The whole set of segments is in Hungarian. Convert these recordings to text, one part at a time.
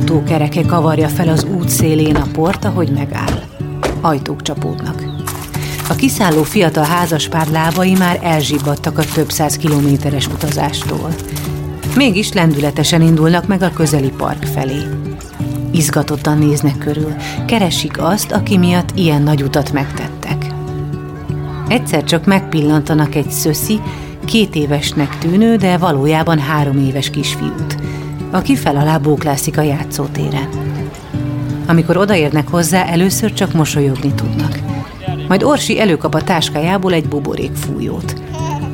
autókereke kavarja fel az út szélén a port, ahogy megáll. Ajtók csapódnak. A kiszálló fiatal házaspár lábai már elzsibbadtak a több száz kilométeres utazástól. Mégis lendületesen indulnak meg a közeli park felé. Izgatottan néznek körül, keresik azt, aki miatt ilyen nagy utat megtettek. Egyszer csak megpillantanak egy szöszi, két évesnek tűnő, de valójában három éves kisfiút, aki fel alá bóklászik a játszótéren. Amikor odaérnek hozzá, először csak mosolyogni tudnak. Majd Orsi előkap a táskájából egy buborék fújót.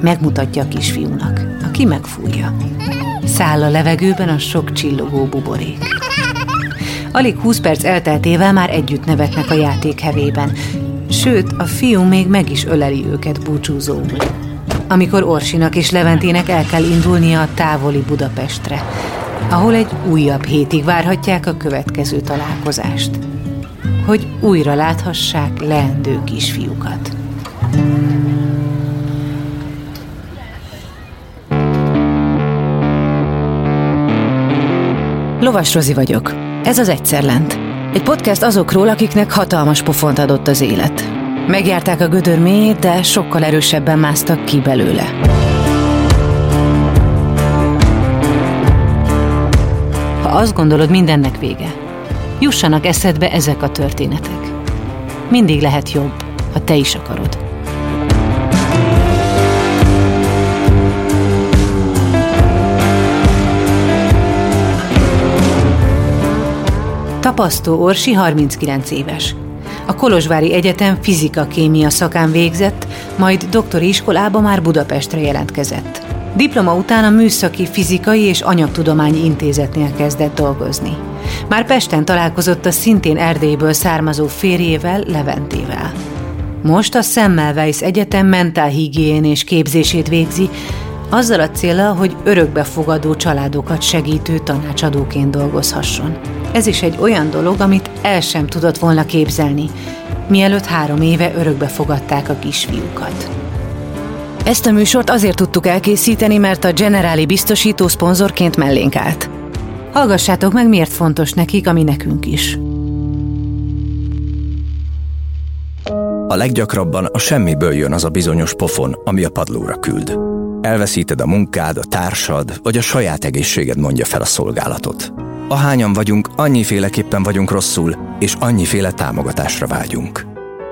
Megmutatja a kisfiúnak, aki megfújja. Száll a levegőben a sok csillogó buborék. Alig húsz perc elteltével már együtt nevetnek a játék hevében, sőt, a fiú még meg is öleli őket búcsúzóul. Amikor Orsinak és Leventének el kell indulnia a távoli Budapestre, ahol egy újabb hétig várhatják a következő találkozást, hogy újra láthassák leendő kisfiúkat. Lovas Rozi vagyok. Ez az Egyszer Lent. Egy podcast azokról, akiknek hatalmas pofont adott az élet. Megjárták a gödör mélyét, de sokkal erősebben másztak ki belőle. Ha azt gondolod, mindennek vége, jussanak eszedbe ezek a történetek. Mindig lehet jobb, ha te is akarod. Tapasztó Orsi 39 éves. A Kolozsvári Egyetem fizika-kémia szakán végzett, majd doktori iskolába már Budapestre jelentkezett. Diploma után a Műszaki Fizikai és Anyagtudományi Intézetnél kezdett dolgozni. Már Pesten találkozott a szintén Erdélyből származó férjével, Leventével. Most a Semmelweis Egyetem mentálhigién és képzését végzi, azzal a célra, hogy örökbefogadó családokat segítő tanácsadóként dolgozhasson. Ez is egy olyan dolog, amit el sem tudott volna képzelni, mielőtt három éve örökbe fogadták a kisfiúkat. Ezt a műsort azért tudtuk elkészíteni, mert a Generáli biztosító szponzorként mellénk állt. Hallgassátok meg, miért fontos nekik, ami nekünk is. A leggyakrabban a semmiből jön az a bizonyos pofon, ami a padlóra küld. Elveszíted a munkád, a társad, vagy a saját egészséged mondja fel a szolgálatot. Ahányan vagyunk, annyiféleképpen vagyunk rosszul, és annyiféle támogatásra vágyunk.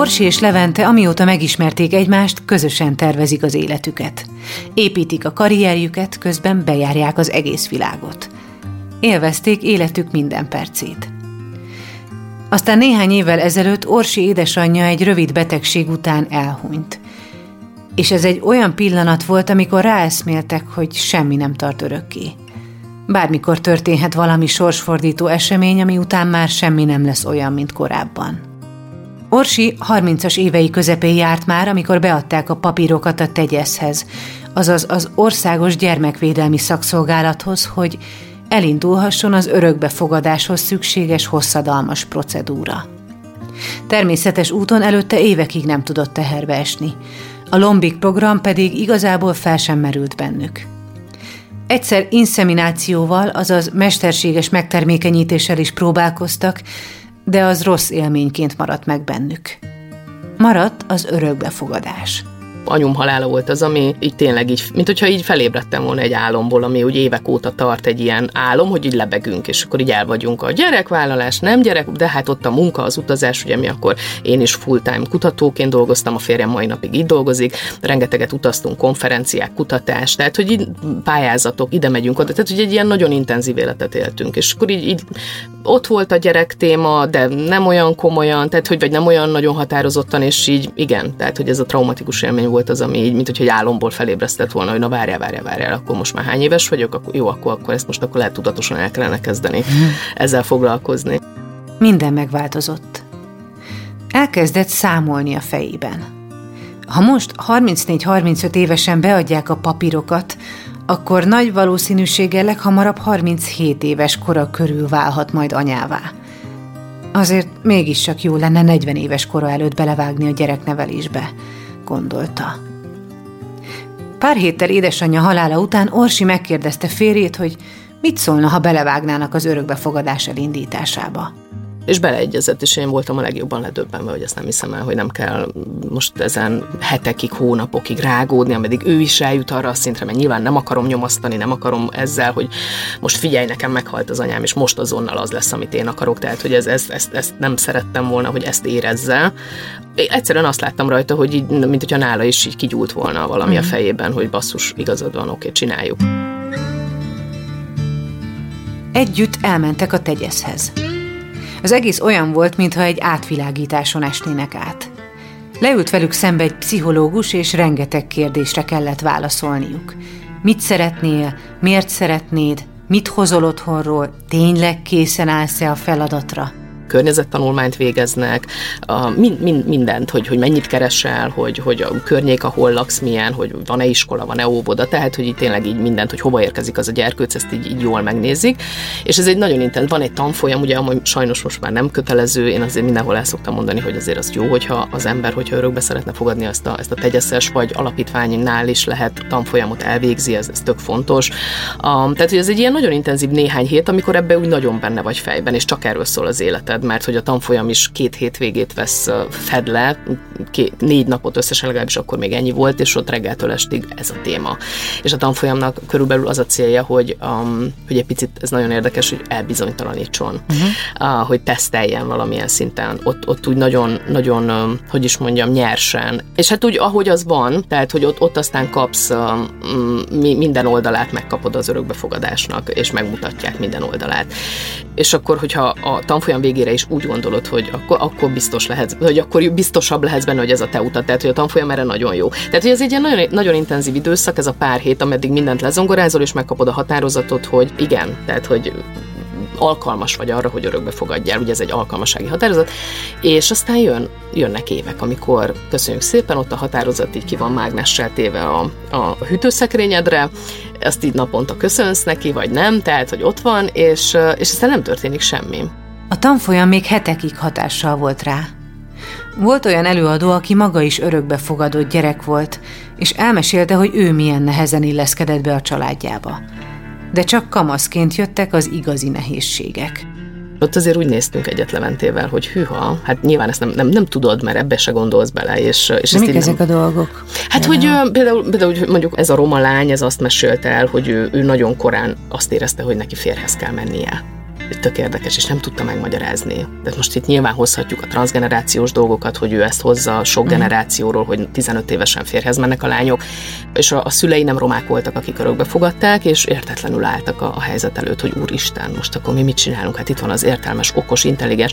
Orsi és Levente, amióta megismerték egymást, közösen tervezik az életüket. Építik a karrierjüket, közben bejárják az egész világot. Élvezték életük minden percét. Aztán néhány évvel ezelőtt Orsi édesanyja egy rövid betegség után elhunyt. És ez egy olyan pillanat volt, amikor ráeszméltek, hogy semmi nem tart örökké. Bármikor történhet valami sorsfordító esemény, ami után már semmi nem lesz olyan, mint korábban. Orsi 30-as évei közepén járt már, amikor beadták a papírokat a tegyeszhez, azaz az Országos Gyermekvédelmi Szakszolgálathoz, hogy elindulhasson az örökbefogadáshoz szükséges hosszadalmas procedúra. Természetes úton előtte évekig nem tudott teherbe esni. A Lombik program pedig igazából fel sem merült bennük. Egyszer inszeminációval, azaz mesterséges megtermékenyítéssel is próbálkoztak, de az rossz élményként maradt meg bennük. Maradt az örökbefogadás anyum halála volt az, ami így tényleg így, mint hogyha így felébredtem volna egy álomból, ami úgy évek óta tart egy ilyen álom, hogy így lebegünk, és akkor így el vagyunk a gyerekvállalás, nem gyerek, de hát ott a munka, az utazás, ugye mi akkor én is full-time kutatóként dolgoztam, a férjem mai napig így dolgozik, rengeteget utaztunk, konferenciák, kutatás, tehát hogy így pályázatok, ide megyünk oda, tehát hogy egy ilyen nagyon intenzív életet éltünk, és akkor így, így ott volt a gyerek téma, de nem olyan komolyan, tehát hogy vagy nem olyan nagyon határozottan, és így igen, tehát hogy ez a traumatikus élmény volt az, ami így, mint hogy egy álomból felébresztett volna, hogy na várjál, várjál, várjál, akkor most már hány éves vagyok, akkor jó, akkor, akkor ezt most akkor lehet tudatosan el kellene kezdeni ezzel foglalkozni. Minden megváltozott. Elkezdett számolni a fejében. Ha most 34-35 évesen beadják a papírokat, akkor nagy valószínűséggel leghamarabb 37 éves kora körül válhat majd anyává. Azért mégis csak jó lenne 40 éves kora előtt belevágni a gyereknevelésbe, gondolta. Pár héttel édesanyja halála után Orsi megkérdezte férjét, hogy mit szólna, ha belevágnának az örökbefogadás elindításába és beleegyezett, és én voltam a legjobban ledöbbenve, hogy ezt nem hiszem el, hogy nem kell most ezen hetekig, hónapokig rágódni, ameddig ő is eljut arra a szintre, mert nyilván nem akarom nyomasztani, nem akarom ezzel, hogy most figyelj, nekem meghalt az anyám, és most azonnal az lesz, amit én akarok, tehát hogy ez, ez, ezt, ezt nem szerettem volna, hogy ezt érezze. Én egyszerűen azt láttam rajta, hogy így, mint hogyha nála is így kigyúlt volna valami mm. a mhm. fejében, hogy basszus, igazad van, oké, csináljuk. Együtt elmentek a tegyeszhez. Az egész olyan volt, mintha egy átvilágításon esnének át. Leült velük szembe egy pszichológus, és rengeteg kérdésre kellett válaszolniuk. Mit szeretnél? Miért szeretnéd? Mit hozol otthonról? Tényleg készen állsz-e a feladatra? Környezettanulmányt végeznek, a, mind, mind, mindent, hogy, hogy mennyit keresel, hogy, hogy a környék, ahol laksz, milyen, hogy van-e iskola, van-e óvoda, tehát, hogy így tényleg így mindent, hogy hova érkezik az a gyerkőc, ezt így, így jól megnézik. És ez egy nagyon intens, van egy tanfolyam, ugye, ami sajnos most már nem kötelező, én azért mindenhol el szoktam mondani, hogy azért az jó, hogyha az ember, hogyha örökbe szeretne fogadni ezt a, ezt a tegyeszes, vagy alapítványnál is lehet tanfolyamot elvégzi, ez, ez tök fontos. Um, tehát, hogy ez egy ilyen nagyon intenzív néhány hét, amikor ebbe úgy nagyon benne vagy fejben, és csak erről szól az életed neked, mert hogy a tanfolyam is két hétvégét vesz fed le, két, négy napot összesen legalábbis akkor még ennyi volt, és ott reggeltől estig ez a téma. És a tanfolyamnak körülbelül az a célja, hogy, um, hogy egy picit, ez nagyon érdekes, hogy elbizonytalanítson, uh-huh. uh, hogy teszteljen valamilyen szinten. Ott, ott úgy nagyon, nagyon, um, hogy is mondjam, nyersen. És hát úgy, ahogy az van, tehát, hogy ott, ott aztán kapsz um, minden oldalát megkapod az örökbefogadásnak, és megmutatják minden oldalát. És akkor, hogyha a tanfolyam végére végére is úgy gondolod, hogy akkor, akkor biztos lehet, hogy akkor biztosabb lehetsz benne, hogy ez a te utat, tehát hogy a tanfolyam erre nagyon jó. Tehát, hogy ez egy ilyen nagyon, nagyon intenzív időszak, ez a pár hét, ameddig mindent lezongorázol, és megkapod a határozatot, hogy igen, tehát, hogy alkalmas vagy arra, hogy örökbe fogadjál, ugye ez egy alkalmasági határozat, és aztán jön, jönnek évek, amikor köszönjük szépen, ott a határozat így ki van mágnessel téve a, a hűtőszekrényedre, ezt így naponta köszönsz neki, vagy nem, tehát, hogy ott van, és, és aztán nem történik semmi. A tanfolyam még hetekig hatással volt rá. Volt olyan előadó, aki maga is örökbefogadott gyerek volt, és elmesélte, hogy ő milyen nehezen illeszkedett be a családjába. De csak kamaszként jöttek az igazi nehézségek. Ott azért úgy néztünk egyet Leventével, hogy hűha, hát nyilván ezt nem, nem, nem tudod, mert ebbe se gondolsz bele. És, és De mik ezek nem... a dolgok? Hát, hogy például, például hogy mondjuk ez a roma lány, ez azt mesélte el, hogy ő, ő nagyon korán azt érezte, hogy neki férhez kell mennie tök érdekes, és nem tudta megmagyarázni. De most itt nyilván hozhatjuk a transgenerációs dolgokat, hogy ő ezt hozza sok mm. generációról, hogy 15 évesen férhez mennek a lányok, és a, a szülei nem romák voltak, akik örökbe fogadták, és értetlenül álltak a, a helyzet előtt, hogy úristen, most akkor mi mit csinálunk? Hát itt van az értelmes, okos, intelligens,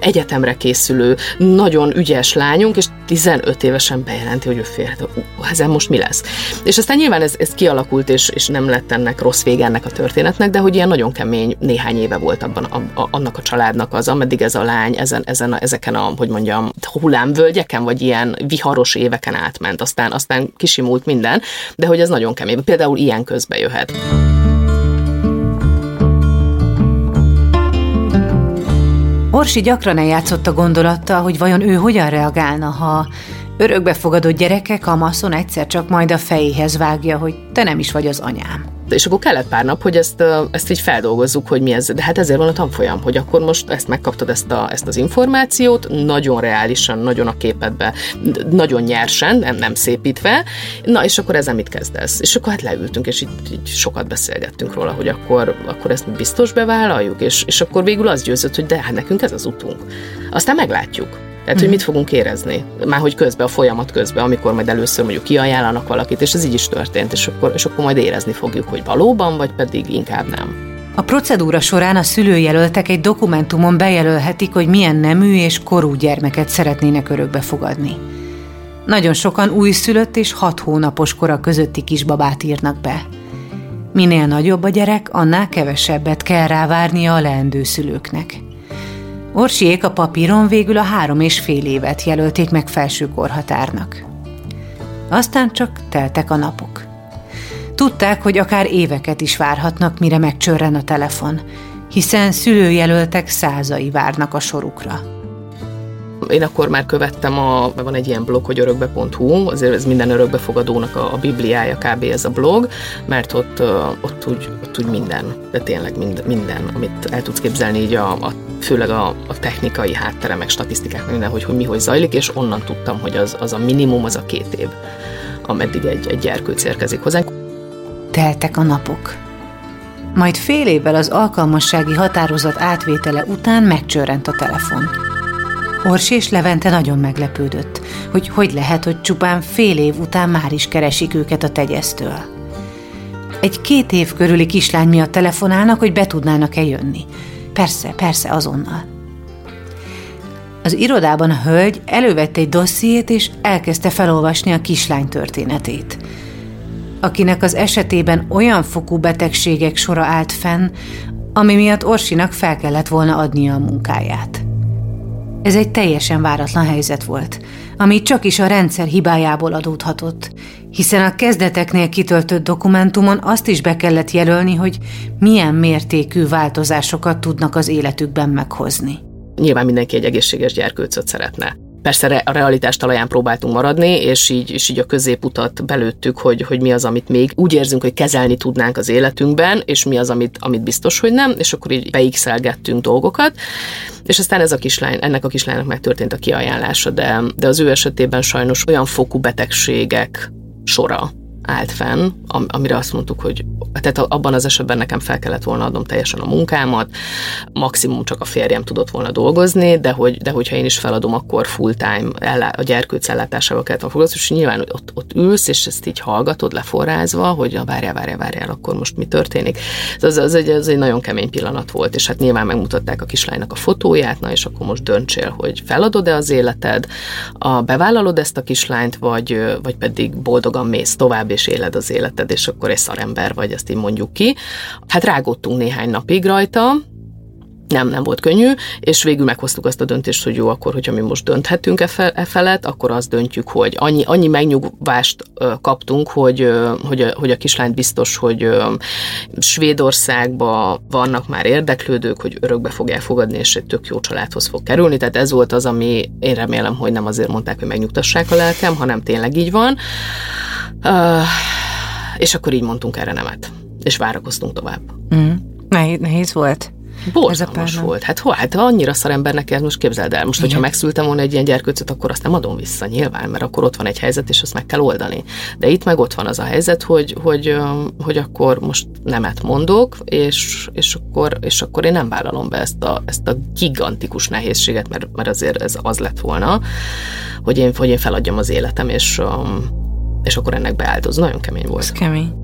egyetemre készülő, nagyon ügyes lányunk, és 15 évesen bejelenti, hogy ő férhet. Uh, ezen most mi lesz? És aztán nyilván ez, ez kialakult, és, és nem lett ennek rossz vége ennek a történetnek, de hogy ilyen nagyon kemény néhány éve volt abban a, a, annak a családnak az, ameddig ez a lány ezen, ezen a, ezeken a, hogy mondjam, hullámvölgyeken, vagy ilyen viharos éveken átment, aztán, aztán kisimult minden, de hogy ez nagyon kemény. Például ilyen közbe jöhet. Orsi gyakran eljátszott a gondolattal, hogy vajon ő hogyan reagálna, ha örökbefogadott gyereke kamaszon egyszer csak majd a fejéhez vágja, hogy te nem is vagy az anyám. És akkor kellett pár nap, hogy ezt, ezt így feldolgozzuk, hogy mi ez. De hát ezért van a tanfolyam, hogy akkor most ezt megkaptad ezt, a, ezt az információt, nagyon reálisan, nagyon a képedbe, nagyon nyersen, nem, nem szépítve, na és akkor ezzel mit kezdesz? És akkor hát leültünk, és így, így sokat beszélgettünk róla, hogy akkor, akkor ezt biztos bevállaljuk, és, és akkor végül az győzött, hogy de hát nekünk ez az utunk. Aztán meglátjuk. Tehát, hogy mit fogunk érezni. Már hogy közben, a folyamat közben, amikor majd először mondjuk kiajánlanak valakit, és ez így is történt, és akkor, és akkor majd érezni fogjuk, hogy valóban, vagy pedig inkább nem. A procedúra során a szülőjelöltek egy dokumentumon bejelölhetik, hogy milyen nemű és korú gyermeket szeretnének örökbe fogadni. Nagyon sokan újszülött és hat hónapos kora közötti kisbabát írnak be. Minél nagyobb a gyerek, annál kevesebbet kell rávárnia a leendő szülőknek. Orsiék a papíron végül a három és fél évet jelölték meg felső korhatárnak. Aztán csak teltek a napok. Tudták, hogy akár éveket is várhatnak, mire megcsörren a telefon, hiszen szülőjelöltek százai várnak a sorukra. Én akkor már követtem, a, van egy ilyen blog, hogy örökbe.hu, azért ez minden örökbefogadónak a, a bibliája kb. ez a blog, mert ott, ott, úgy, ott úgy minden, de tényleg mind, minden, amit el tudsz képzelni így a, a főleg a, a technikai háttere, meg statisztikák, minden, hogy, hogy mi hogy zajlik, és onnan tudtam, hogy az, az a minimum, az a két év, ameddig egy, egy gyerkőc érkezik hozzánk. Teltek a napok. Majd fél évvel az alkalmassági határozat átvétele után megcsörrent a telefon. Orsi és Levente nagyon meglepődött, hogy hogy lehet, hogy csupán fél év után már is keresik őket a tegyeztől. Egy két év körüli kislány miatt telefonálnak, hogy be tudnának-e jönni. Persze, persze, azonnal. Az irodában a hölgy elővette egy dossziét, és elkezdte felolvasni a kislány történetét – akinek az esetében olyan fokú betegségek sora állt fenn, ami miatt Orsinak fel kellett volna adnia a munkáját. Ez egy teljesen váratlan helyzet volt, ami csak is a rendszer hibájából adódhatott, hiszen a kezdeteknél kitöltött dokumentumon azt is be kellett jelölni, hogy milyen mértékű változásokat tudnak az életükben meghozni. Nyilván mindenki egy egészséges gyerkőcöt szeretne. Persze a realitás talaján próbáltunk maradni, és így, és így a középutat belőttük, hogy, hogy mi az, amit még úgy érzünk, hogy kezelni tudnánk az életünkben, és mi az, amit, amit biztos, hogy nem, és akkor így beixelgettünk dolgokat. És aztán ez a kislány, ennek a kislánynak megtörtént a kiajánlása, de, de az ő esetében sajnos olyan fokú betegségek sora állt fenn, amire azt mondtuk, hogy tehát abban az esetben nekem fel kellett volna adnom teljesen a munkámat, maximum csak a férjem tudott volna dolgozni, de, hogy, de hogyha én is feladom, akkor full-time a gyerkőc ellátásával kellett foglalkozni, és nyilván ott, ott ülsz, és ezt így hallgatod leforrázva, hogy a várjál, várjál, várjál, akkor most mi történik. Ez, az, egy, az egy nagyon kemény pillanat volt, és hát nyilván megmutatták a kislánynak a fotóját, na és akkor most döntsél, hogy feladod-e az életed, a, bevállalod ezt a kislányt, vagy, vagy pedig boldogan mész tovább, és éled az életed, és akkor egy szarember vagy, ezt így mondjuk ki. Hát rágottunk néhány napig rajta, nem, nem volt könnyű, és végül meghoztuk azt a döntést, hogy jó, akkor, hogyha mi most dönthetünk e, fe, e felett, akkor azt döntjük, hogy annyi, annyi megnyugvást ö, kaptunk, hogy, ö, hogy, a, hogy a kislányt biztos, hogy ö, Svédországban vannak már érdeklődők, hogy örökbe fogják fogadni, és egy tök jó családhoz fog kerülni, tehát ez volt az, ami én remélem, hogy nem azért mondták, hogy megnyugtassák a lelkem, hanem tényleg így van. Uh, és akkor így mondtunk erre nemet, és várakoztunk tovább. Mm. Nehéz volt? Borzalmas volt. Hát, ho, hát annyira szarembernek ez most képzeld el. Most, Igen. hogyha megszültem volna egy ilyen gyerkőcöt, akkor azt nem adom vissza nyilván, mert akkor ott van egy helyzet, és azt meg kell oldani. De itt meg ott van az a helyzet, hogy, hogy, hogy akkor most nemet mondok, és, és, akkor, és akkor én nem vállalom be ezt a, ezt a gigantikus nehézséget, mert, mert azért ez az lett volna, hogy én, hogy én feladjam az életem, és, és akkor ennek beáldoz. Nagyon kemény volt. Ez kemény.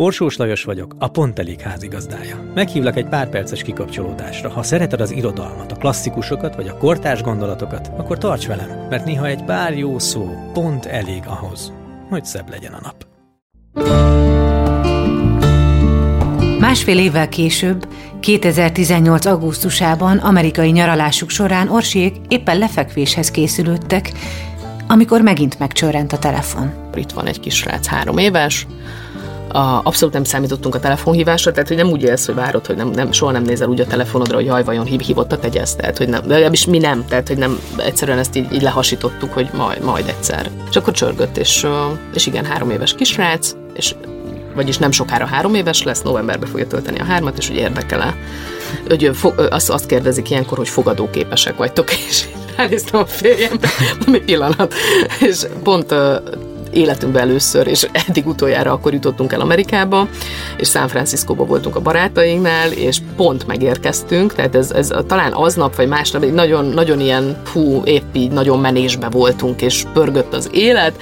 Orsós Lajos vagyok, a Pont Elég házigazdája. Meghívlak egy pár perces kikapcsolódásra. Ha szereted az irodalmat, a klasszikusokat vagy a kortárs gondolatokat, akkor tarts velem, mert néha egy pár jó szó pont elég ahhoz, hogy szebb legyen a nap. Másfél évvel később, 2018. augusztusában amerikai nyaralásuk során Orsiék éppen lefekvéshez készülődtek, amikor megint megcsörrent a telefon. Itt van egy kisrác, három éves, a, abszolút nem számítottunk a telefonhívásra, tehát hogy nem úgy élsz, hogy várod, hogy nem, nem, soha nem nézel úgy a telefonodra, hogy haj, vajon hív, hívott a tegyesz, tehát hogy nem, de mi nem, tehát hogy nem, egyszerűen ezt így, így lehasítottuk, hogy majd, majd egyszer. És akkor csörgött, és, és igen, három éves kisrác, és vagyis nem sokára három éves lesz, novemberben fogja tölteni a hármat, és hogy érdekel-e. Hogy azt, azt kérdezik ilyenkor, hogy fogadóképesek vagytok, és ránéztem a férjembe, mi pillanat, és pont életünkben először, és eddig utoljára akkor jutottunk el Amerikába, és San Franciscóba voltunk a barátainknál, és pont megérkeztünk, tehát ez, ez talán aznap vagy másnap egy nagyon, nagyon ilyen, hú, épp így nagyon menésbe voltunk, és pörgött az élet,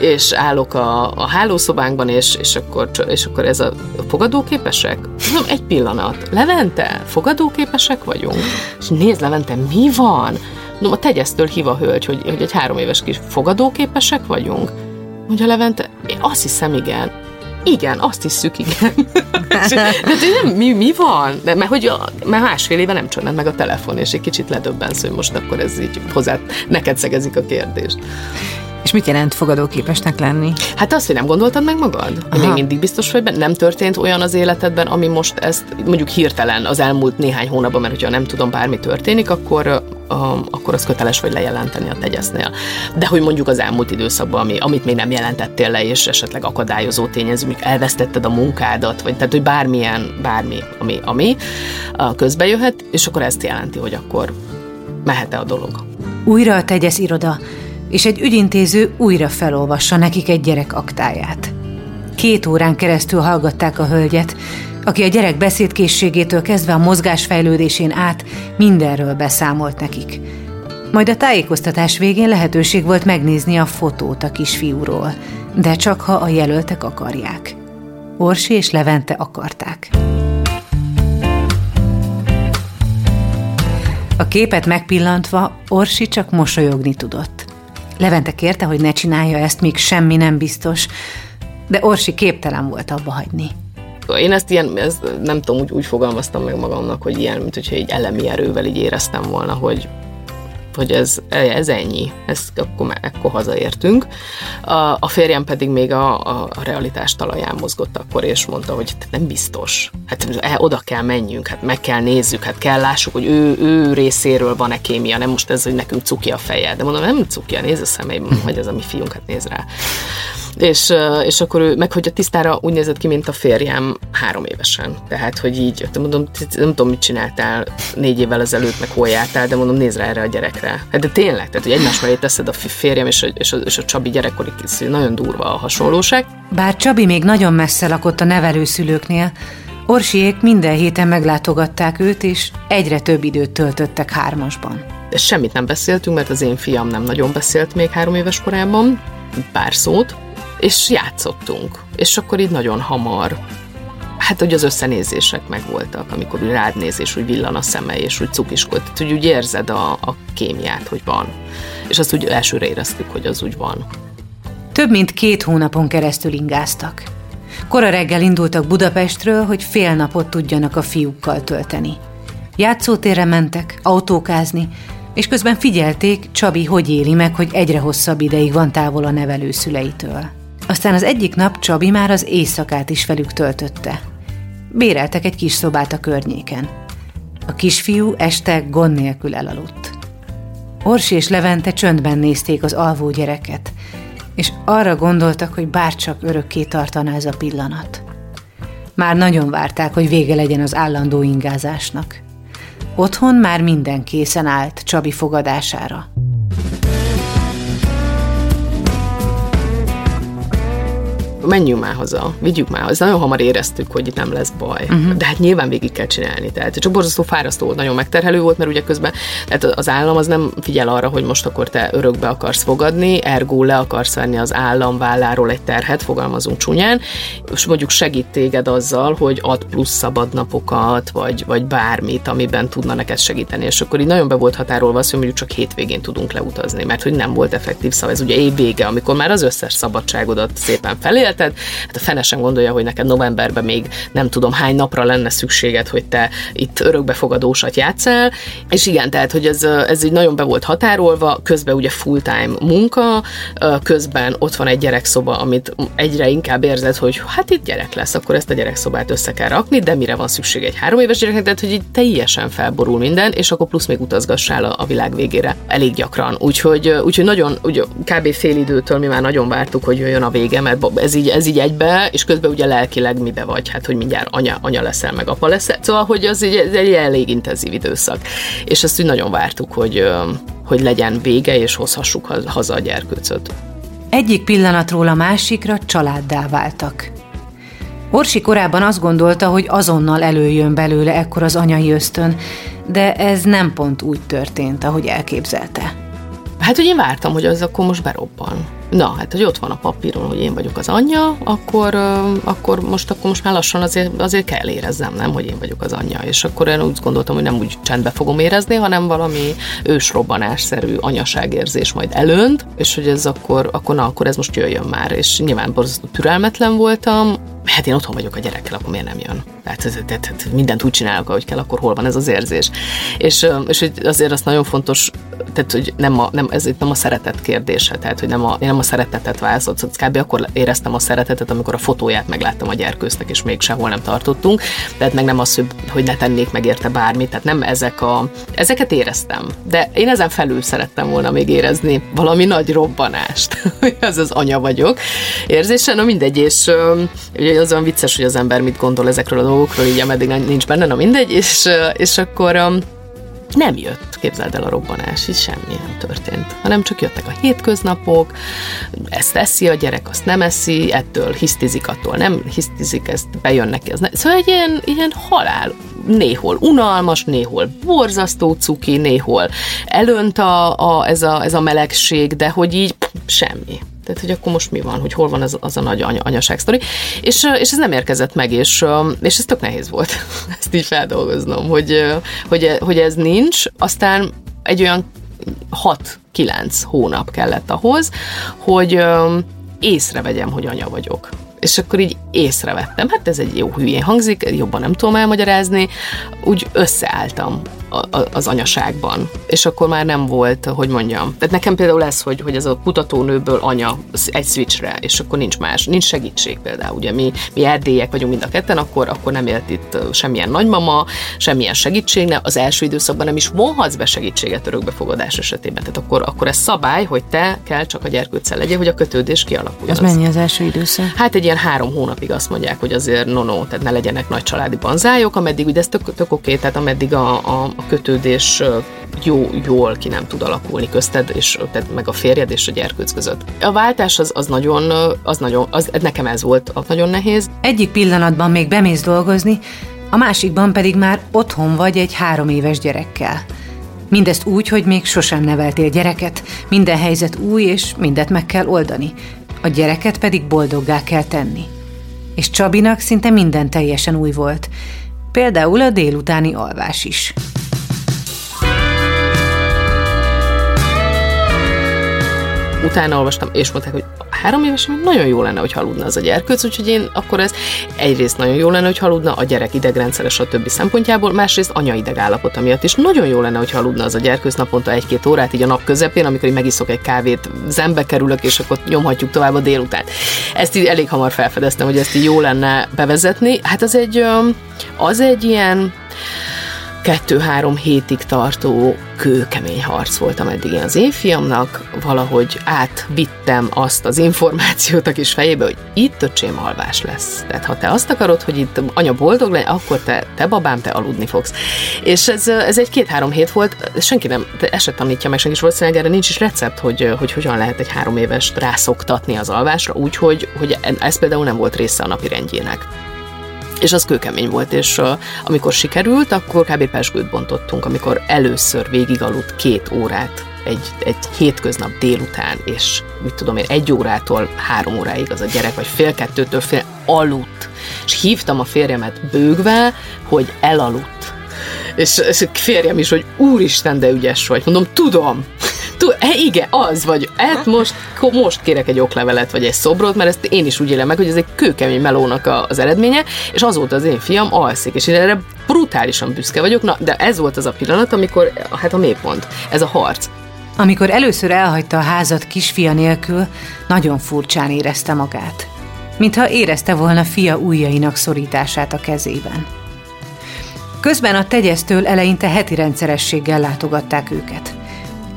és állok a, a hálószobánkban, és, és, akkor, és akkor ez a fogadóképesek? Nem, egy pillanat. Levente, fogadóképesek vagyunk? És nézd, Levente, mi van? No, a tegyesztől hív a hölgy, hogy, hogy egy három éves kis fogadóképesek vagyunk. Mondja Levente, én azt hiszem, igen. Igen, azt hiszük, igen. De nem, mi, mi van? De, mert, hogy mert másfél éve nem csörned meg a telefon, és egy kicsit ledöbbensz, hogy most akkor ez így hozzá, neked szegezik a kérdést. És mit jelent fogadóképesnek lenni? Hát azt, hogy nem gondoltad meg magad? Aha. Még mindig biztos vagy benne? Nem történt olyan az életedben, ami most ezt mondjuk hirtelen az elmúlt néhány hónapban, mert hogyha nem tudom, bármi történik, akkor akkor az köteles vagy lejelenteni a tegyesznél. De hogy mondjuk az elmúlt időszakban, ami, amit még nem jelentettél le, és esetleg akadályozó tényező, mondjuk elvesztetted a munkádat, vagy tehát, hogy bármilyen, bármi, ami, ami közbe jöhet, és akkor ezt jelenti, hogy akkor mehet-e a dolog. Újra a tegyesz iroda, és egy ügyintéző újra felolvassa nekik egy gyerek aktáját. Két órán keresztül hallgatták a hölgyet, aki a gyerek beszédkészségétől kezdve a mozgásfejlődésén át mindenről beszámolt nekik. Majd a tájékoztatás végén lehetőség volt megnézni a fotót a kisfiúról, de csak ha a jelöltek akarják. Orsi és Levente akarták. A képet megpillantva Orsi csak mosolyogni tudott. Levente kérte, hogy ne csinálja ezt, míg semmi nem biztos, de Orsi képtelen volt abba hagyni. Én ezt ilyen, ezt nem tudom, úgy, úgy fogalmaztam meg magamnak, hogy ilyen, mint hogyha egy elemi erővel így éreztem volna, hogy, hogy ez, ez ennyi, ezt akkor, akkor hazaértünk. A, a férjem pedig még a, a, a realitás talaján mozgott akkor, és mondta, hogy nem biztos. Hát e, oda kell menjünk, hát meg kell nézzük, hát kell lássuk, hogy ő, ő részéről van-e kémia, nem most ez, hogy nekünk cuki a feje. De mondom, nem cuki, néz a szemeim, hogy ez a mi fiunk, hát néz rá és, és akkor ő, meg hogy a tisztára úgy nézett ki, mint a férjem három évesen. Tehát, hogy így, mondom, nem tudom, mit csináltál négy évvel ezelőtt, meg hol jártál, de mondom, nézd rá erre a gyerekre. Hát de tényleg, tehát, hogy egymás mellé teszed a férjem és a, és a, és a Csabi gyerekkori nagyon durva a hasonlóság. Bár Csabi még nagyon messze lakott a nevelőszülőknél, Orsiék minden héten meglátogatták őt, és egyre több időt töltöttek hármasban. De semmit nem beszéltünk, mert az én fiam nem nagyon beszélt még három éves korában, pár szót, és játszottunk. És akkor így nagyon hamar hát hogy az összenézések megvoltak, amikor úgy rád néz, és úgy villan a szeme, és úgy cukiskod, tehát úgy, úgy érzed a, a kémiát, hogy van. És azt úgy elsőre éreztük, hogy az úgy van. Több mint két hónapon keresztül ingáztak. Kora reggel indultak Budapestről, hogy fél napot tudjanak a fiúkkal tölteni. Játszótérre mentek, autókázni, és közben figyelték, Csabi hogy éli meg, hogy egyre hosszabb ideig van távol a nevelőszüleitől. Aztán az egyik nap Csabi már az éjszakát is velük töltötte. Béreltek egy kis szobát a környéken. A kisfiú este gond nélkül elaludt. Orsi és Levente csöndben nézték az alvó gyereket, és arra gondoltak, hogy bárcsak örökké tartaná ez a pillanat. Már nagyon várták, hogy vége legyen az állandó ingázásnak. Otthon már minden készen állt Csabi fogadására. Menjünk már haza, vigyük már haza. Nagyon hamar éreztük, hogy itt nem lesz baj. Uh-huh. De hát nyilván végig kell csinálni. Tehát csak borzasztó fárasztó volt, nagyon megterhelő volt, mert ugye közben tehát az állam az nem figyel arra, hogy most akkor te örökbe akarsz fogadni, ergo le akarsz venni az állam válláról egy terhet, fogalmazunk csúnyán, és mondjuk segít téged azzal, hogy ad plusz szabadnapokat, vagy, vagy bármit, amiben tudna neked segíteni. És akkor így nagyon be volt határolva az, hogy mondjuk csak hétvégén tudunk leutazni, mert hogy nem volt effektív szava. Ez ugye évvége, amikor már az összes szabadságodat szépen felélt, életed. Hát a fene sem gondolja, hogy neked novemberben még nem tudom hány napra lenne szükséged, hogy te itt örökbefogadósat játszál. És igen, tehát, hogy ez, ez így nagyon be volt határolva, közben ugye full-time munka, közben ott van egy gyerekszoba, amit egyre inkább érzed, hogy hát itt gyerek lesz, akkor ezt a gyerekszobát össze kell rakni, de mire van szükség egy három éves gyereknek, tehát hogy így teljesen felborul minden, és akkor plusz még utazgassál a, világ végére elég gyakran. Úgyhogy, úgyhogy nagyon, ugye kb. fél időtől mi már nagyon vártuk, hogy jöjjön a vége, mert ez így, ez így egybe, és közben ugye lelkileg mibe vagy, hát hogy mindjárt anya, anya leszel, meg apa leszel. Szóval, hogy az egy, ez egy elég intenzív időszak. És ezt úgy nagyon vártuk, hogy, hogy legyen vége, és hozhassuk haza a gyerkőcöt. Egyik pillanatról a másikra családdá váltak. Orsi korábban azt gondolta, hogy azonnal előjön belőle ekkor az anyai ösztön, de ez nem pont úgy történt, ahogy elképzelte. Hát, hogy én vártam, hogy az akkor most berobban. Na, hát, hogy ott van a papíron, hogy én vagyok az anyja, akkor, akkor most akkor most már lassan azért, azért kell éreznem, nem, hogy én vagyok az anyja. És akkor én úgy gondoltam, hogy nem úgy csendbe fogom érezni, hanem valami ősrobbanásszerű anyaságérzés majd előnt, és hogy ez akkor, akkor na, akkor ez most jöjjön már. És nyilván borzasztó türelmetlen voltam, hát én otthon vagyok a gyerekkel, akkor miért nem jön? Tehát, tehát, tehát mindent úgy csinálok, ahogy kell, akkor hol van ez az érzés. És, és hogy azért az nagyon fontos, tehát, hogy nem a, nem, ez itt nem a szeretet kérdése, tehát, hogy nem a, nem a szeretetet válaszolt, szóval kb. akkor éreztem a szeretetet, amikor a fotóját megláttam a gyerkőznek, és még sehol nem tartottunk, tehát meg nem az, hogy ne tennék meg érte bármit, tehát nem ezek a, ezeket éreztem, de én ezen felül szerettem volna még érezni valami nagy robbanást, az az anya vagyok érzése, na mindegy, és ugye az olyan vicces, hogy az ember mit gondol ezekről a dolgokról, így ameddig nincs benne, na mindegy, és, és akkor nem jött, képzeld el a robbanás, és semmi nem történt, hanem csak jöttek a hétköznapok, ezt eszi a gyerek, azt nem eszi, ettől hisztizik, attól nem hisztizik, ezt bejön neki, az ne. Szóval egy ilyen, ilyen halál néhol unalmas, néhol borzasztó cuki, néhol elönt a, a, ez, a, ez a melegség, de hogy így pff, semmi. Tehát, hogy akkor most mi van, hogy hol van az, az a nagy anya, anyaság sztori. És, és ez nem érkezett meg, és, és ez tök nehéz volt ezt így feldolgoznom, hogy, hogy, hogy ez nincs. Aztán egy olyan 6-9 hónap kellett ahhoz, hogy észrevegyem, hogy anya vagyok. És akkor így észrevettem, hát ez egy jó hülyén hangzik, jobban nem tudom elmagyarázni, úgy összeálltam az anyaságban. És akkor már nem volt, hogy mondjam. Tehát nekem például ez, hogy, hogy ez a kutatónőből anya egy switchre, és akkor nincs más, nincs segítség például. Ugye mi, mi erdélyek vagyunk mind a ketten, akkor, akkor nem élt itt semmilyen nagymama, semmilyen segítség, ne, az első időszakban nem is vonhatsz be segítséget örökbefogadás esetében. Tehát akkor, akkor ez szabály, hogy te kell csak a gyerkőccel legyél, hogy a kötődés kialakuljon. Ez mennyi az első időszak? Hát egy ilyen három hónapig azt mondják, hogy azért no, no tehát ne legyenek nagy családi banzályok, ameddig, ugye ez tök, tök oké, tehát ameddig a, a, a kötődés jó, jól ki nem tud alakulni közted, és meg a férjed és a gyerkőc között. A váltás az, az nagyon, az nagyon, az, nekem ez volt az nagyon nehéz. Egyik pillanatban még bemész dolgozni, a másikban pedig már otthon vagy egy három éves gyerekkel. Mindezt úgy, hogy még sosem neveltél gyereket, minden helyzet új, és mindet meg kell oldani. A gyereket pedig boldoggá kell tenni. És Csabinak szinte minden teljesen új volt. Például a délutáni alvás is. Utána olvastam, és mondták, hogy három évesen nagyon jó lenne, hogy haludna az a gyerkőc, úgyhogy én akkor ez egyrészt nagyon jó lenne, hogy haludna a gyerek idegrendszeres a többi szempontjából, másrészt anya idegállapota miatt is nagyon jó lenne, hogy haludna az a gyerkőc naponta egy-két órát, így a nap közepén, amikor én megiszok egy kávét, zembe kerülök, és akkor nyomhatjuk tovább a délután. Ezt így elég hamar felfedeztem, hogy ezt így jó lenne bevezetni. Hát az egy, az egy ilyen kettő-három hétig tartó kőkemény harc volt, ameddig én az én fiamnak valahogy átvittem azt az információt a kis fejébe, hogy itt öcsém alvás lesz. Tehát ha te azt akarod, hogy itt anya boldog legyen, akkor te, te babám, te aludni fogsz. És ez, ez egy két-három hét volt, senki nem, ezt se tanítja meg, senki is valószínűleg erre nincs is recept, hogy, hogy hogyan lehet egy három éves rászoktatni az alvásra, úgyhogy hogy ez például nem volt része a napi rendjének és az kőkemény volt, és uh, amikor sikerült, akkor kb. pesgőt bontottunk, amikor először végigaludt két órát egy, egy hétköznap délután, és mit tudom én, egy órától három óráig az a gyerek, vagy fél kettőtől fél aludt. És hívtam a férjemet bőgve, hogy elaludt. És, és férjem is, hogy úristen, de ügyes vagy. Mondom, tudom, Tú, e, igen, az vagy. Hát most, most kérek egy oklevelet, vagy egy szobrot, mert ezt én is úgy élem meg, hogy ez egy kőkemény melónak az eredménye, és azóta az én fiam alszik, és én erre brutálisan büszke vagyok, na, de ez volt az a pillanat, amikor, hát a mélypont, ez a harc. Amikor először elhagyta a házat kisfia nélkül, nagyon furcsán érezte magát. Mintha érezte volna fia ujjainak szorítását a kezében. Közben a tegyeztől eleinte heti rendszerességgel látogatták őket.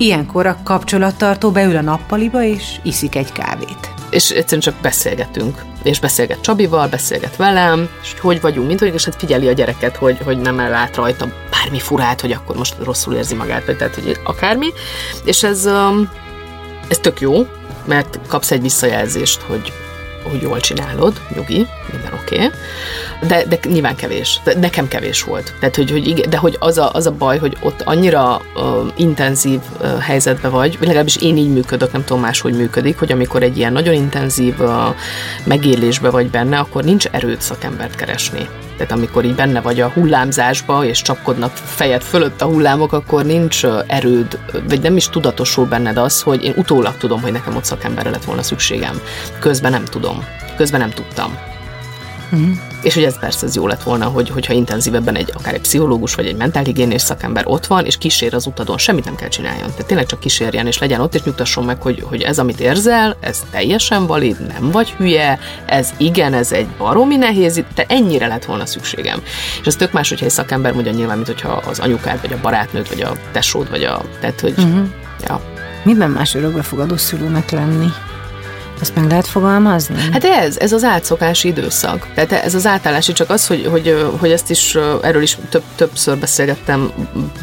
Ilyenkor a kapcsolattartó beül a nappaliba, és iszik egy kávét. És egyszerűen csak beszélgetünk. És beszélget Csabival, beszélget velem, és hogy hogy vagyunk, mint hogy, és hát figyeli a gyereket, hogy, hogy nem ellát rajta bármi furát, hogy akkor most rosszul érzi magát, vagy tehát, hogy akármi. És ez, ez tök jó, mert kapsz egy visszajelzést, hogy hogy jól csinálod, nyugi, minden oké, okay. de, de nyilván kevés. De nekem kevés volt. Tehát, hogy, hogy igen, de hogy az a, az a baj, hogy ott annyira uh, intenzív uh, helyzetbe vagy, vagy legalábbis én így működök, nem tudom máshogy működik, hogy amikor egy ilyen nagyon intenzív uh, megélésbe vagy benne, akkor nincs erőt szakembert keresni. Tehát amikor így benne vagy a hullámzásba, és csapkodnak fejed fölött a hullámok, akkor nincs erőd, vagy nem is tudatosul benned az, hogy én utólag tudom, hogy nekem ott szakemberre lett volna szükségem. Közben nem tudom. Közben nem tudtam. Uh-huh. És hogy ez persze ez jó lett volna, hogy, hogyha intenzívebben egy akár egy pszichológus vagy egy mentálhigiénés szakember ott van, és kísér az utadon, semmit nem kell csináljon. Tehát tényleg csak kísérjen, és legyen ott, és nyugtasson meg, hogy, hogy ez, amit érzel, ez teljesen valid, nem vagy hülye, ez igen, ez egy baromi nehéz, te ennyire lett volna szükségem. És ez tök más, hogyha egy szakember mondja nyilván, mint hogyha az anyukád, vagy a barátnőd, vagy a tesód, vagy a, tehát, hogy, uh-huh. ja. Miben más örökbefogadó szülőnek lenni? Ezt meg lehet fogalmazni? Hát ez, ez az átszokási időszak. Tehát ez az átállási, csak az, hogy, hogy, hogy ezt is, erről is több, többször beszélgettem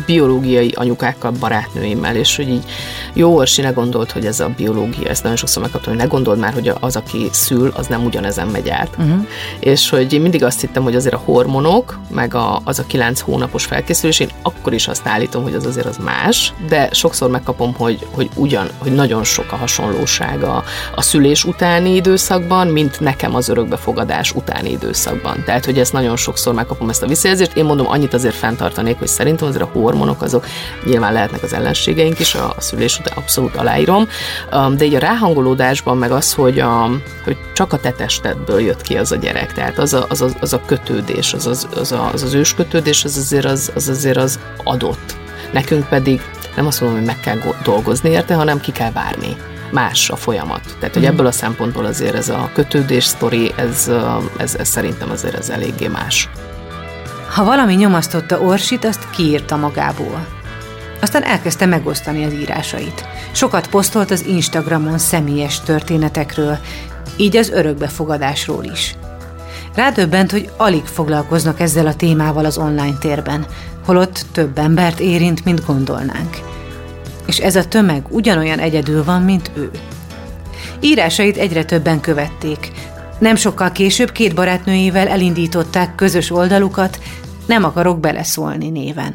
biológiai anyukákkal, barátnőimmel, és hogy így jó, Orsi ne gondolt, hogy ez a biológia, ezt nagyon sokszor megkaptam, hogy ne gondold már, hogy az, aki szül, az nem ugyanezen megy át. Uh-huh. És hogy én mindig azt hittem, hogy azért a hormonok, meg a, az a kilenc hónapos felkészülés, én akkor is azt állítom, hogy az azért az más, de sokszor megkapom, hogy, hogy ugyan, hogy nagyon sok a hasonlóság a, a szülés szülés utáni időszakban, mint nekem az örökbefogadás utáni időszakban. Tehát, hogy ezt nagyon sokszor megkapom ezt a visszajelzést. Én mondom, annyit azért fenntartanék, hogy szerintem azért a hormonok azok nyilván lehetnek az ellenségeink is a, a szülés után, abszolút aláírom, de így a ráhangolódásban meg az, hogy, a, hogy csak a te testedből jött ki az a gyerek, tehát az a, az a, az a kötődés, az az, az, a, az, az őskötődés, az azért az, az azért az adott. Nekünk pedig nem azt mondom, hogy meg kell dolgozni érte, hanem ki kell várni más a folyamat. Tehát, hogy mhm. ebből a szempontból azért ez a kötődés sztori, ez, ez, ez szerintem azért ez eléggé más. Ha valami nyomasztotta Orsit, azt kiírta magából. Aztán elkezdte megosztani az írásait. Sokat posztolt az Instagramon személyes történetekről, így az örökbefogadásról is. Rádöbbent, hogy alig foglalkoznak ezzel a témával az online térben, holott több embert érint, mint gondolnánk és ez a tömeg ugyanolyan egyedül van, mint ő. Írásait egyre többen követték. Nem sokkal később két barátnőjével elindították közös oldalukat, nem akarok beleszólni néven.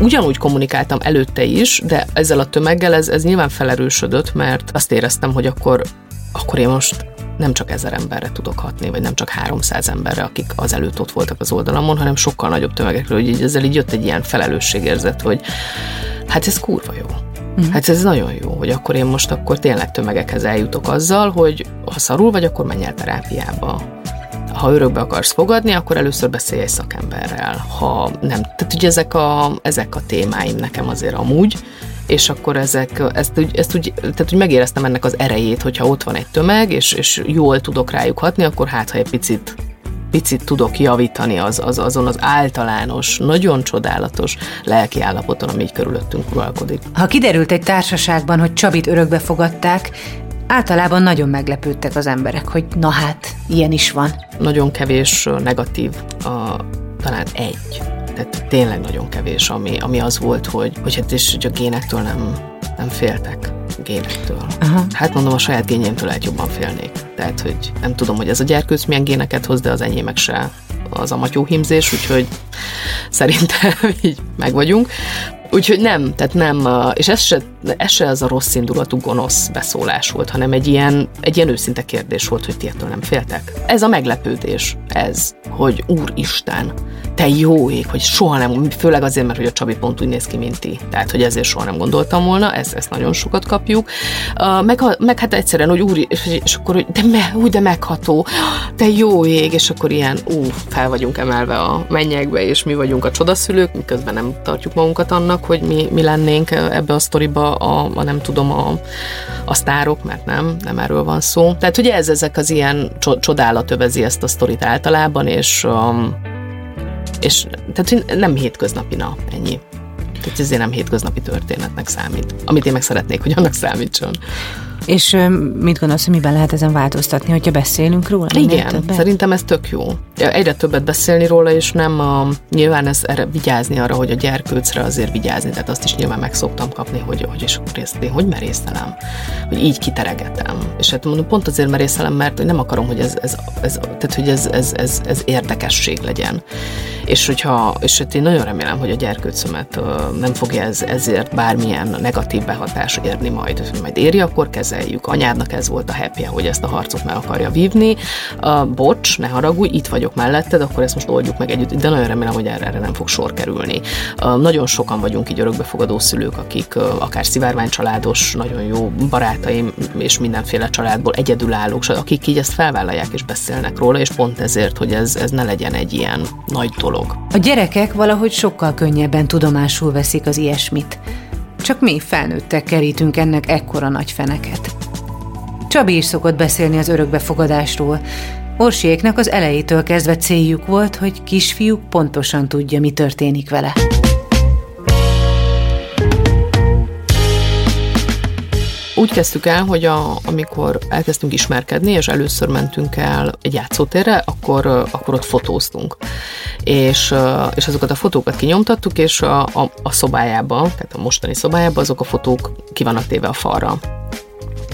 Ugyanúgy kommunikáltam előtte is, de ezzel a tömeggel ez, ez nyilván felerősödött, mert azt éreztem, hogy akkor, akkor én most nem csak ezer emberre tudok hatni, vagy nem csak 300 emberre, akik az előtt ott voltak az oldalamon, hanem sokkal nagyobb tömegekről, hogy így ezzel így jött egy ilyen felelősségérzet, hogy hát ez kurva jó. Mm. Hát ez nagyon jó, hogy akkor én most akkor tényleg tömegekhez eljutok azzal, hogy ha szarul vagy, akkor menj el terápiába. Ha örökbe akarsz fogadni, akkor először beszélj egy szakemberrel. Ha nem, tehát ugye ezek a, ezek a témáim nekem azért amúgy, és akkor ezek, ezt, úgy, ezt úgy, tehát úgy megéreztem ennek az erejét, hogyha ott van egy tömeg, és, és jól tudok rájuk hatni, akkor hát, ha egy picit picit tudok javítani az, az, azon az általános, nagyon csodálatos lelki állapoton, ami így körülöttünk uralkodik. Ha kiderült egy társaságban, hogy Csabit örökbe fogadták, általában nagyon meglepődtek az emberek, hogy na hát, ilyen is van. Nagyon kevés negatív, a, talán egy tehát tényleg nagyon kevés, ami, ami az volt, hogy, hogy hát és hogy a génektől nem, nem féltek génektől. Aha. Hát mondom, a saját génjémtől lehet jobban félnék. Tehát, hogy nem tudom, hogy ez a gyerkőc milyen géneket hoz, de az enyémek se az a matyóhímzés, úgyhogy szerintem így meg vagyunk. Úgyhogy nem, tehát nem, és ez se, ez se az a rossz indulatú gonosz beszólás volt, hanem egy ilyen, egy ilyen őszinte kérdés volt, hogy ti ettől nem féltek. Ez a meglepődés, ez, hogy Úristen, te jó ég, hogy soha nem, főleg azért, mert hogy a Csabi pont úgy néz ki, mint ti. Tehát, hogy ezért soha nem gondoltam volna, ezt, ezt nagyon sokat kapjuk. Meg, meg hát egyszerűen, hogy úr, és akkor, hogy de, me, úgy, de megható, te jó ég, és akkor ilyen, ú, fel vagyunk emelve a mennyekbe, és mi vagyunk a csodaszülők, miközben nem tartjuk magunkat annak, hogy mi, mi lennénk ebbe a sztoriba a, a nem tudom, a, a sztárok, mert nem, nem erről van szó. Tehát ugye ez ezek az ilyen csodálat övezi ezt a sztorit általában, és um, és tehát nem hétköznapi nap, ennyi. Tehát ezért nem hétköznapi történetnek számít. Amit én meg szeretnék, hogy annak számítson. És mit gondolsz, hogy miben lehet ezen változtatni, hogyha beszélünk róla? Igen, szerintem ez tök jó. Egyre többet beszélni róla, és nem a, nyilván ez erre vigyázni arra, hogy a gyerkőcre azért vigyázni, tehát azt is nyilván meg szoktam kapni, hogy, hogy és én hogy merészelem, hogy így kiteregetem. És hát mondom, pont azért merészelem, mert nem akarom, hogy ez, ez, ez tehát, hogy ez, ez, ez, ez érdekesség legyen. És hogyha, és hát én nagyon remélem, hogy a gyerkőcömet nem fogja ez, ezért bármilyen negatív behatás érni majd. Majd éri, akkor kezeljük. Anyádnak ez volt a happy hogy ezt a harcot meg akarja vívni. Uh, bocs, ne haragudj, itt vagyok melletted, akkor ezt most oldjuk meg együtt. De nagyon remélem, hogy erre, erre nem fog sor kerülni. Uh, nagyon sokan vagyunk így örökbefogadó szülők, akik uh, akár szivárvány családos, nagyon jó barátaim és mindenféle családból egyedülállók, akik így ezt felvállalják és beszélnek róla, és pont ezért, hogy ez, ez ne legyen egy ilyen nagy dolog. A gyerekek valahogy sokkal könnyebben tudomásul veszik az ilyesmit. Csak mi felnőttek kerítünk ennek ekkora nagy feneket. Csabi is szokott beszélni az örökbefogadásról. Orsiéknak az elejétől kezdve céljuk volt, hogy kisfiúk pontosan tudja, mi történik vele. Úgy kezdtük el, hogy a, amikor elkezdtünk ismerkedni, és először mentünk el egy játszótérre, akkor, akkor ott fotóztunk. És, és azokat a fotókat kinyomtattuk, és a, a, a szobájába, tehát a mostani szobájába azok a fotók ki vannak téve a falra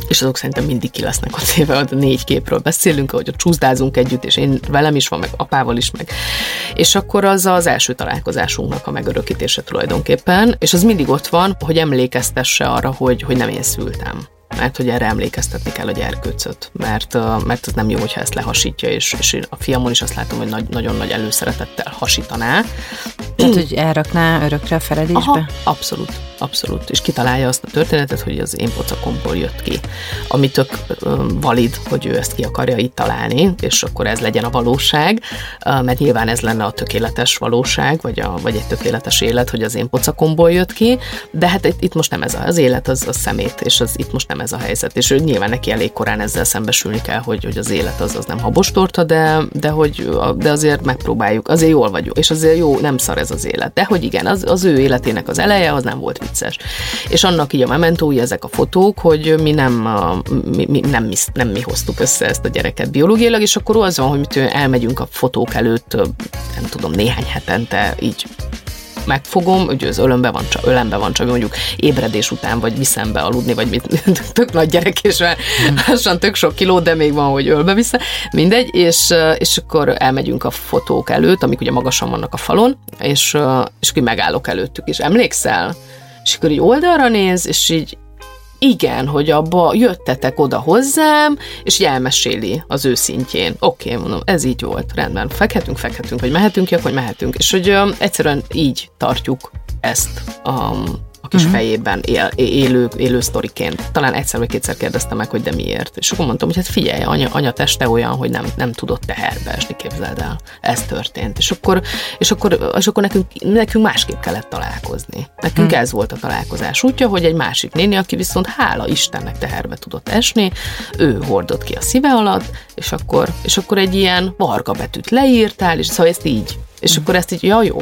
és azok szerintem mindig ki lesznek a téve, a négy képről beszélünk, ahogy a csúszdázunk együtt, és én velem is van, meg apával is, meg. És akkor az az első találkozásunknak a megörökítése tulajdonképpen, és az mindig ott van, hogy emlékeztesse arra, hogy, hogy nem én szültem mert hogy erre emlékeztetni kell a gyerkőcöt, mert, mert ez nem jó, hogyha ezt lehasítja, és, és a fiamon is azt látom, hogy nagy, nagyon nagy előszeretettel hasítaná. Tehát, hogy elrakná örökre a feledésbe? Aha, abszolút, abszolút. És kitalálja azt a történetet, hogy az én pocakomból jött ki. Ami tök valid, hogy ő ezt ki akarja itt találni, és akkor ez legyen a valóság, mert nyilván ez lenne a tökéletes valóság, vagy, a, vagy egy tökéletes élet, hogy az én pocakomból jött ki, de hát itt, most nem ez az élet, az a szemét, és az itt most nem ez a helyzet. És ő nyilván neki elég korán ezzel szembesülni kell, hogy, hogy az élet az, az nem habostorta, de, de, hogy, de azért megpróbáljuk, azért jól vagyok, és azért jó, nem szar ez az élet. De hogy igen, az, az ő életének az eleje, az nem volt vicces. És annak így a mementói ezek a fotók, hogy mi nem, mi, mi, nem, mi, nem mi hoztuk össze ezt a gyereket biológiailag, és akkor az van, hogy mi elmegyünk a fotók előtt, nem tudom, néhány hetente így megfogom, ugye az ölömbe van, csak, ölembe van, csak mondjuk ébredés után, vagy viszem be aludni, vagy mit, tök nagy gyerek, és már lassan tök sok kiló, de még van, hogy ölbe vissza, mindegy, és, és akkor elmegyünk a fotók előtt, amik ugye magasan vannak a falon, és, és akkor megállok előttük, és emlékszel? És akkor így oldalra néz, és így igen, hogy abba jöttetek oda hozzám, és elmeséli az ő szintjén. Oké, okay, mondom, ez így volt, rendben. Fekhetünk, fekhetünk, vagy mehetünk ki, akkor mehetünk. És hogy um, egyszerűen így tartjuk ezt um, a kis uh-huh. fejében él, élő, élő sztoriként. Talán egyszer vagy kétszer kérdeztem meg, hogy de miért. És akkor mondtam, hogy hát figyelj, anya, anya teste olyan, hogy nem, nem tudott teherbe esni, képzeld el. Ez történt. És akkor, és akkor, és akkor nekünk, nekünk másképp kellett találkozni. Nekünk uh-huh. ez volt a találkozás útja, hogy egy másik néni, aki viszont hála Istennek teherbe tudott esni, ő hordott ki a szíve alatt, és akkor, és akkor egy ilyen varga betűt leírtál, és szóval ezt így. És uh-huh. akkor ezt így, ja jó,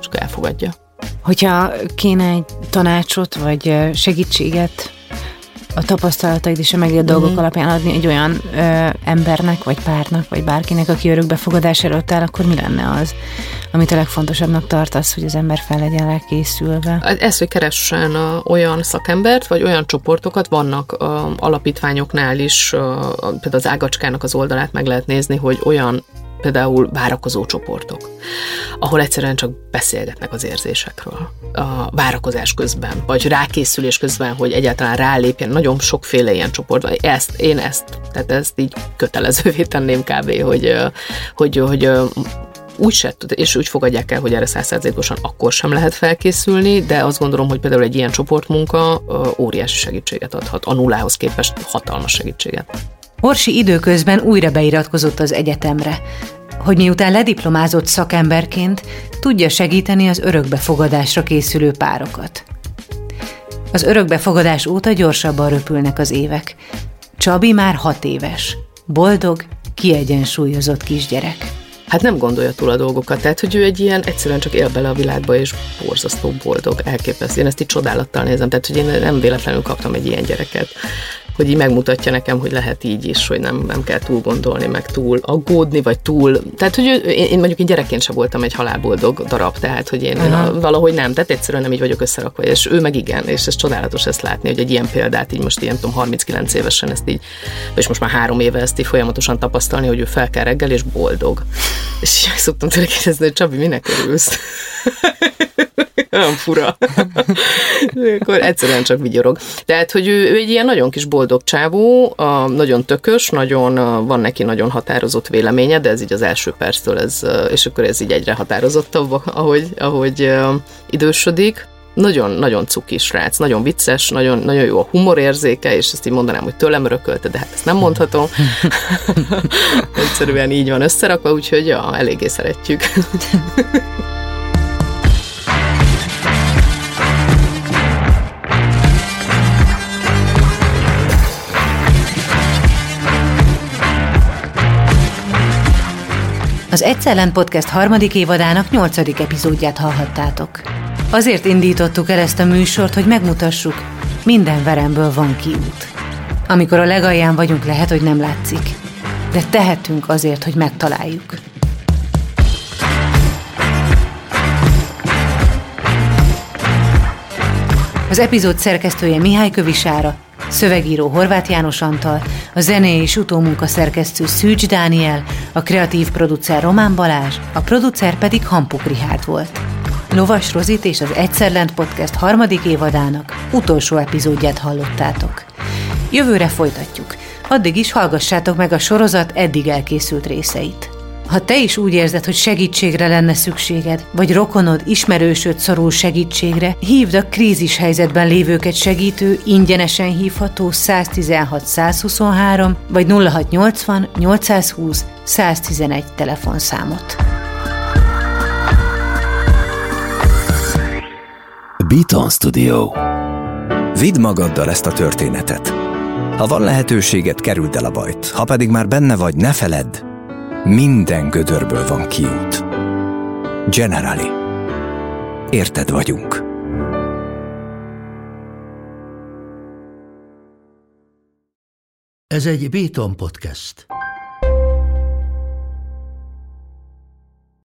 és akkor elfogadja. Hogyha kéne egy tanácsot, vagy segítséget a tapasztalataid és a megélt mm-hmm. dolgok alapján adni egy olyan ö, embernek, vagy párnak, vagy bárkinek, aki örökbefogadás előtt áll, akkor mi lenne az, amit a legfontosabbnak tartasz, hogy az ember fel legyen készülve? Ez, hogy keressen olyan szakembert, vagy olyan csoportokat, vannak alapítványoknál is, például az Ágacskának az oldalát meg lehet nézni, hogy olyan például várakozó csoportok, ahol egyszerűen csak beszélgetnek az érzésekről a várakozás közben, vagy rákészülés közben, hogy egyáltalán rálépjen. Nagyon sokféle ilyen csoport van. Ezt, én ezt, tehát ezt így kötelezővé tenném kb., hogy, hogy, hogy úgy se, és úgy fogadják el, hogy erre százszerzékosan akkor sem lehet felkészülni, de azt gondolom, hogy például egy ilyen csoportmunka óriási segítséget adhat, a nullához képest hatalmas segítséget. Orsi időközben újra beiratkozott az egyetemre, hogy miután lediplomázott szakemberként tudja segíteni az örökbefogadásra készülő párokat. Az örökbefogadás óta gyorsabban röpülnek az évek. Csabi már hat éves. Boldog, kiegyensúlyozott kisgyerek. Hát nem gondolja túl a dolgokat, tehát hogy ő egy ilyen egyszerűen csak él bele a világba, és borzasztó boldog, elképesztő. Én ezt így csodálattal nézem, tehát hogy én nem véletlenül kaptam egy ilyen gyereket hogy így megmutatja nekem, hogy lehet így is, hogy nem, nem kell túl gondolni, meg túl aggódni, vagy túl, tehát hogy ő, én, én mondjuk én gyerekként sem voltam egy halálboldog darab, tehát hogy én, én a, valahogy nem, tehát egyszerűen nem így vagyok összerakva, és ő meg igen, és ez csodálatos ezt látni, hogy egy ilyen példát így most ilyen tudom, 39 évesen ezt így, és most már három éve ezt így folyamatosan tapasztalni, hogy ő fel kell reggel, és boldog. És így szoktam tőle kérdezni, hogy Csabi, minek örülsz? Olyan fura. Akkor egyszerűen csak vigyorog. Tehát, hogy ő, ő egy ilyen nagyon kis boldog csávó, nagyon tökös, nagyon, van neki nagyon határozott véleménye, de ez így az első perctől, ez, és akkor ez így egyre határozottabb, ahogy, ahogy idősödik nagyon, nagyon cuki srác, nagyon vicces, nagyon, nagyon jó a humorérzéke, és ezt így mondanám, hogy tőlem örökölte, de hát ezt nem mondhatom. Egyszerűen így van összerakva, úgyhogy ja, eléggé szeretjük. Az Egyszellen Podcast harmadik évadának nyolcadik epizódját hallhattátok. Azért indítottuk el ezt a műsort, hogy megmutassuk, minden veremből van kiút. Amikor a legalján vagyunk, lehet, hogy nem látszik, de tehetünk azért, hogy megtaláljuk. Az epizód szerkesztője Mihály Kövisára, szövegíró Horváth János Antal, a zené és utómunka szerkesztő Szűcs Dániel, a kreatív producer Román Balázs, a producer pedig Hampuk Rihárd volt. Lovas Rozit és az Egyszerlent Podcast harmadik évadának utolsó epizódját hallottátok. Jövőre folytatjuk. Addig is hallgassátok meg a sorozat eddig elkészült részeit. Ha te is úgy érzed, hogy segítségre lenne szükséged, vagy rokonod, ismerősöd szorul segítségre, hívd a krízis helyzetben lévőket segítő, ingyenesen hívható 116 123 vagy 0680 820 111 telefonszámot. Beaton Studio. Vidd magaddal ezt a történetet. Ha van lehetőséget, kerüld el a bajt. Ha pedig már benne vagy, ne feledd, minden gödörből van kiút. Generali. Érted vagyunk. Ez egy Béton podcast.